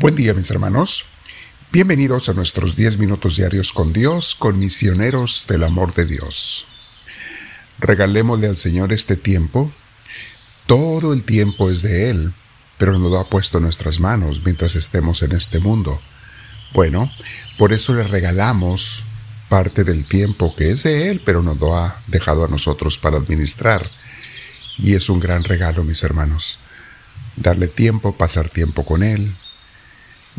Buen día mis hermanos. Bienvenidos a nuestros 10 minutos diarios con Dios, con misioneros del amor de Dios. Regalémosle al Señor este tiempo. Todo el tiempo es de Él, pero nos lo ha puesto en nuestras manos mientras estemos en este mundo. Bueno, por eso le regalamos parte del tiempo que es de Él, pero nos lo ha dejado a nosotros para administrar. Y es un gran regalo, mis hermanos. Darle tiempo, pasar tiempo con Él,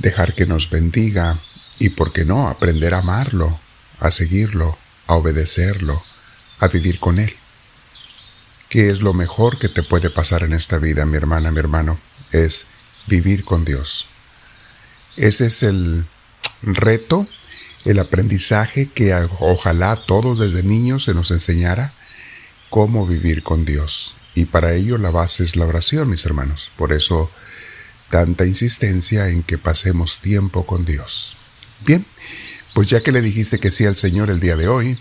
dejar que nos bendiga y, por qué no, aprender a amarlo, a seguirlo, a obedecerlo, a vivir con Él. ¿Qué es lo mejor que te puede pasar en esta vida, mi hermana, mi hermano? Es vivir con Dios. Ese es el reto, el aprendizaje que ojalá todos desde niños se nos enseñara cómo vivir con Dios. Y para ello la base es la oración, mis hermanos. Por eso tanta insistencia en que pasemos tiempo con Dios. Bien, pues ya que le dijiste que sí al Señor el día de hoy,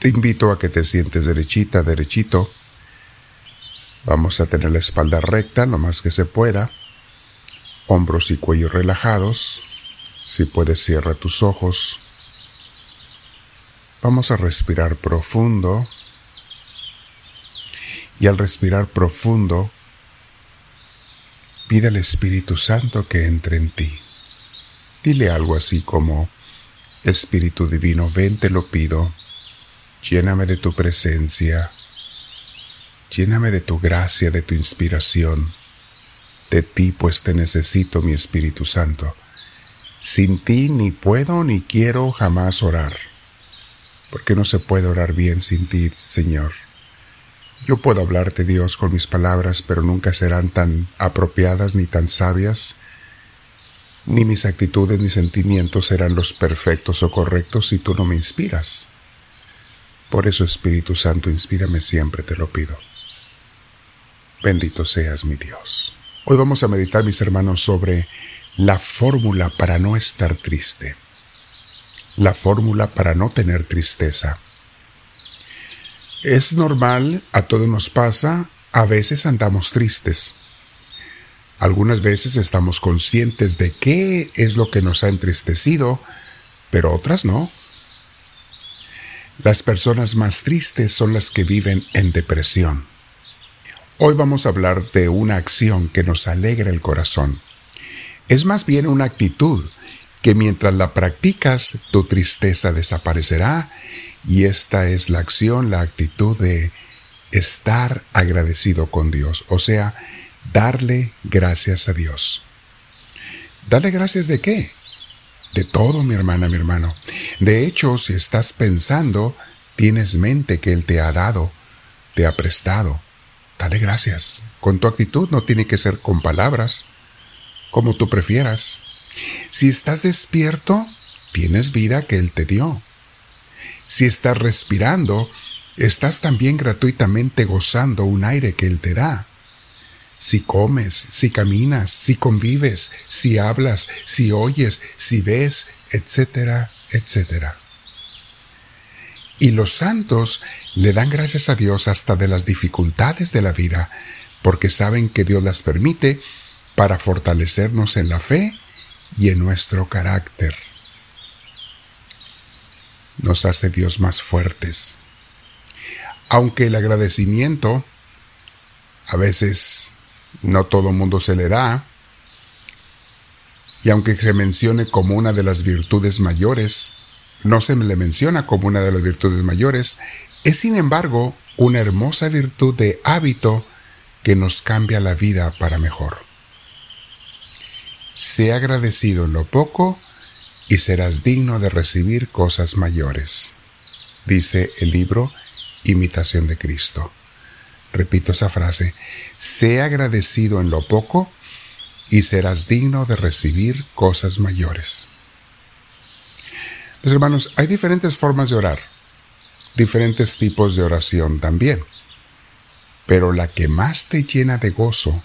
te invito a que te sientes derechita, derechito. Vamos a tener la espalda recta lo más que se pueda, hombros y cuello relajados. Si puedes, cierra tus ojos. Vamos a respirar profundo. Y al respirar profundo, Pide al Espíritu Santo que entre en ti. Dile algo así como, Espíritu Divino, ven te lo pido, lléname de tu presencia, lléname de tu gracia, de tu inspiración. De ti pues te necesito, mi Espíritu Santo. Sin ti ni puedo ni quiero jamás orar, porque no se puede orar bien sin ti, Señor. Yo puedo hablarte, Dios, con mis palabras, pero nunca serán tan apropiadas ni tan sabias, ni mis actitudes ni sentimientos serán los perfectos o correctos si tú no me inspiras. Por eso, Espíritu Santo, inspírame siempre, te lo pido. Bendito seas mi Dios. Hoy vamos a meditar, mis hermanos, sobre la fórmula para no estar triste, la fórmula para no tener tristeza. Es normal, a todos nos pasa, a veces andamos tristes. Algunas veces estamos conscientes de qué es lo que nos ha entristecido, pero otras no. Las personas más tristes son las que viven en depresión. Hoy vamos a hablar de una acción que nos alegra el corazón. Es más bien una actitud que mientras la practicas tu tristeza desaparecerá y esta es la acción, la actitud de estar agradecido con Dios, o sea, darle gracias a Dios. ¿Darle gracias de qué? De todo, mi hermana, mi hermano. De hecho, si estás pensando, tienes mente que Él te ha dado, te ha prestado. Dale gracias. Con tu actitud no tiene que ser con palabras, como tú prefieras. Si estás despierto, tienes vida que Él te dio. Si estás respirando, estás también gratuitamente gozando un aire que Él te da. Si comes, si caminas, si convives, si hablas, si oyes, si ves, etcétera, etcétera. Y los santos le dan gracias a Dios hasta de las dificultades de la vida, porque saben que Dios las permite para fortalecernos en la fe y en nuestro carácter nos hace Dios más fuertes. Aunque el agradecimiento a veces no todo mundo se le da, y aunque se mencione como una de las virtudes mayores, no se le menciona como una de las virtudes mayores, es sin embargo una hermosa virtud de hábito que nos cambia la vida para mejor. Sé agradecido lo poco y serás digno de recibir cosas mayores. Dice el libro Imitación de Cristo. Repito esa frase, sé agradecido en lo poco y serás digno de recibir cosas mayores. Pues hermanos, hay diferentes formas de orar, diferentes tipos de oración también, pero la que más te llena de gozo,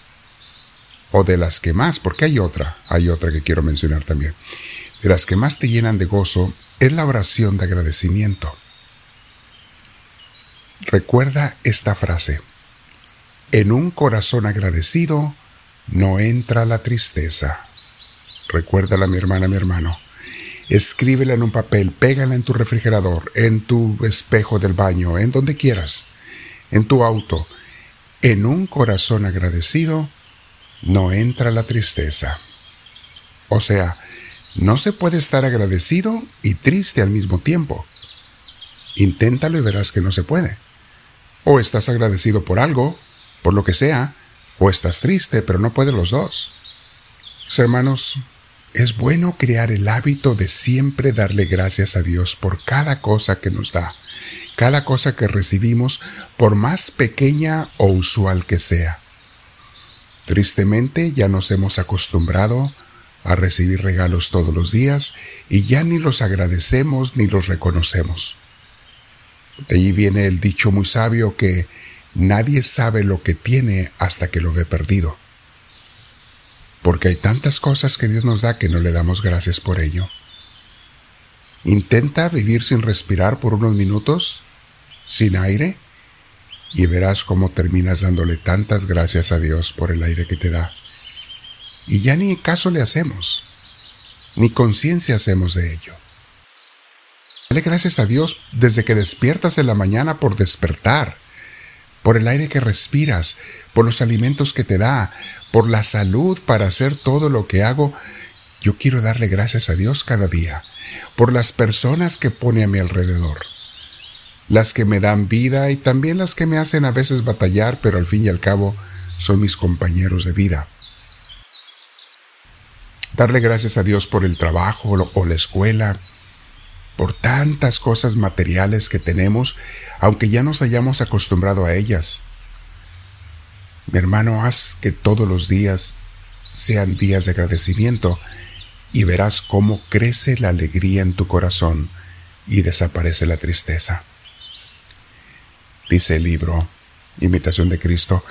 o de las que más, porque hay otra, hay otra que quiero mencionar también, de las que más te llenan de gozo es la oración de agradecimiento. Recuerda esta frase. En un corazón agradecido, no entra la tristeza. Recuérdala, mi hermana, mi hermano. Escríbela en un papel, pégala en tu refrigerador, en tu espejo del baño, en donde quieras, en tu auto. En un corazón agradecido no entra la tristeza. O sea, no se puede estar agradecido y triste al mismo tiempo. Inténtalo y verás que no se puede. O estás agradecido por algo, por lo que sea, o estás triste, pero no puede los dos. hermanos, es bueno crear el hábito de siempre darle gracias a Dios por cada cosa que nos da, cada cosa que recibimos, por más pequeña o usual que sea. Tristemente ya nos hemos acostumbrado a recibir regalos todos los días y ya ni los agradecemos ni los reconocemos. De allí viene el dicho muy sabio que nadie sabe lo que tiene hasta que lo ve perdido. Porque hay tantas cosas que Dios nos da que no le damos gracias por ello. Intenta vivir sin respirar por unos minutos, sin aire, y verás cómo terminas dándole tantas gracias a Dios por el aire que te da. Y ya ni caso le hacemos, ni conciencia hacemos de ello. Dale gracias a Dios desde que despiertas en la mañana por despertar, por el aire que respiras, por los alimentos que te da, por la salud para hacer todo lo que hago. Yo quiero darle gracias a Dios cada día, por las personas que pone a mi alrededor, las que me dan vida y también las que me hacen a veces batallar, pero al fin y al cabo son mis compañeros de vida. Darle gracias a Dios por el trabajo o la escuela, por tantas cosas materiales que tenemos, aunque ya nos hayamos acostumbrado a ellas. Mi hermano, haz que todos los días sean días de agradecimiento y verás cómo crece la alegría en tu corazón y desaparece la tristeza. Dice el libro, Imitación de Cristo,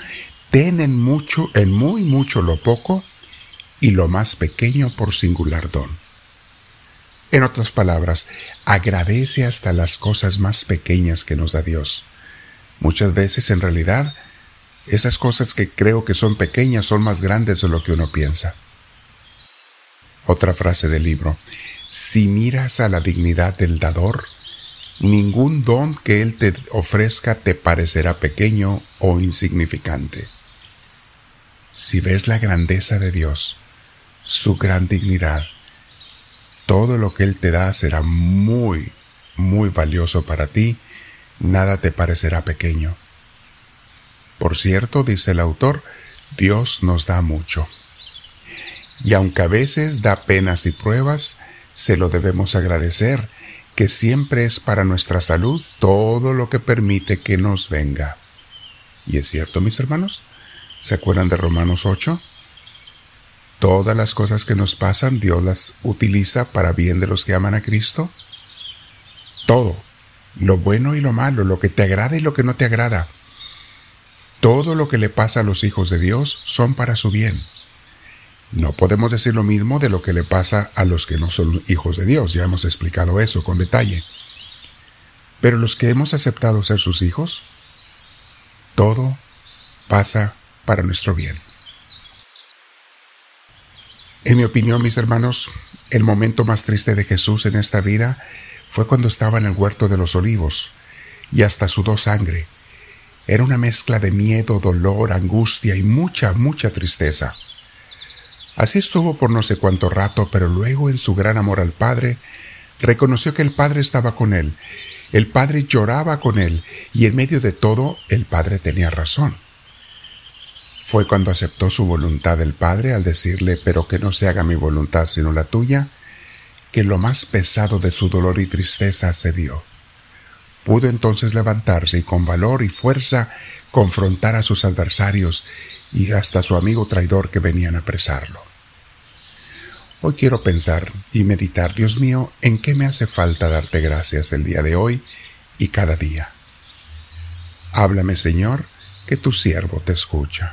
ten en mucho, en muy mucho lo poco y lo más pequeño por singular don. En otras palabras, agradece hasta las cosas más pequeñas que nos da Dios. Muchas veces, en realidad, esas cosas que creo que son pequeñas son más grandes de lo que uno piensa. Otra frase del libro. Si miras a la dignidad del dador, ningún don que Él te ofrezca te parecerá pequeño o insignificante. Si ves la grandeza de Dios, su gran dignidad, todo lo que Él te da será muy, muy valioso para ti, nada te parecerá pequeño. Por cierto, dice el autor, Dios nos da mucho. Y aunque a veces da penas y pruebas, se lo debemos agradecer, que siempre es para nuestra salud todo lo que permite que nos venga. ¿Y es cierto, mis hermanos? ¿Se acuerdan de Romanos 8? Todas las cosas que nos pasan, Dios las utiliza para bien de los que aman a Cristo. Todo, lo bueno y lo malo, lo que te agrada y lo que no te agrada. Todo lo que le pasa a los hijos de Dios son para su bien. No podemos decir lo mismo de lo que le pasa a los que no son hijos de Dios, ya hemos explicado eso con detalle. Pero los que hemos aceptado ser sus hijos, todo pasa para nuestro bien. En mi opinión, mis hermanos, el momento más triste de Jesús en esta vida fue cuando estaba en el huerto de los olivos y hasta sudó sangre. Era una mezcla de miedo, dolor, angustia y mucha, mucha tristeza. Así estuvo por no sé cuánto rato, pero luego en su gran amor al Padre, reconoció que el Padre estaba con él. El Padre lloraba con él y en medio de todo el Padre tenía razón. Fue cuando aceptó su voluntad el Padre al decirle, pero que no se haga mi voluntad sino la tuya, que lo más pesado de su dolor y tristeza cedió. Pudo entonces levantarse y con valor y fuerza confrontar a sus adversarios y hasta a su amigo traidor que venían a apresarlo. Hoy quiero pensar y meditar, Dios mío, en qué me hace falta darte gracias el día de hoy y cada día. Háblame, Señor, que tu siervo te escucha.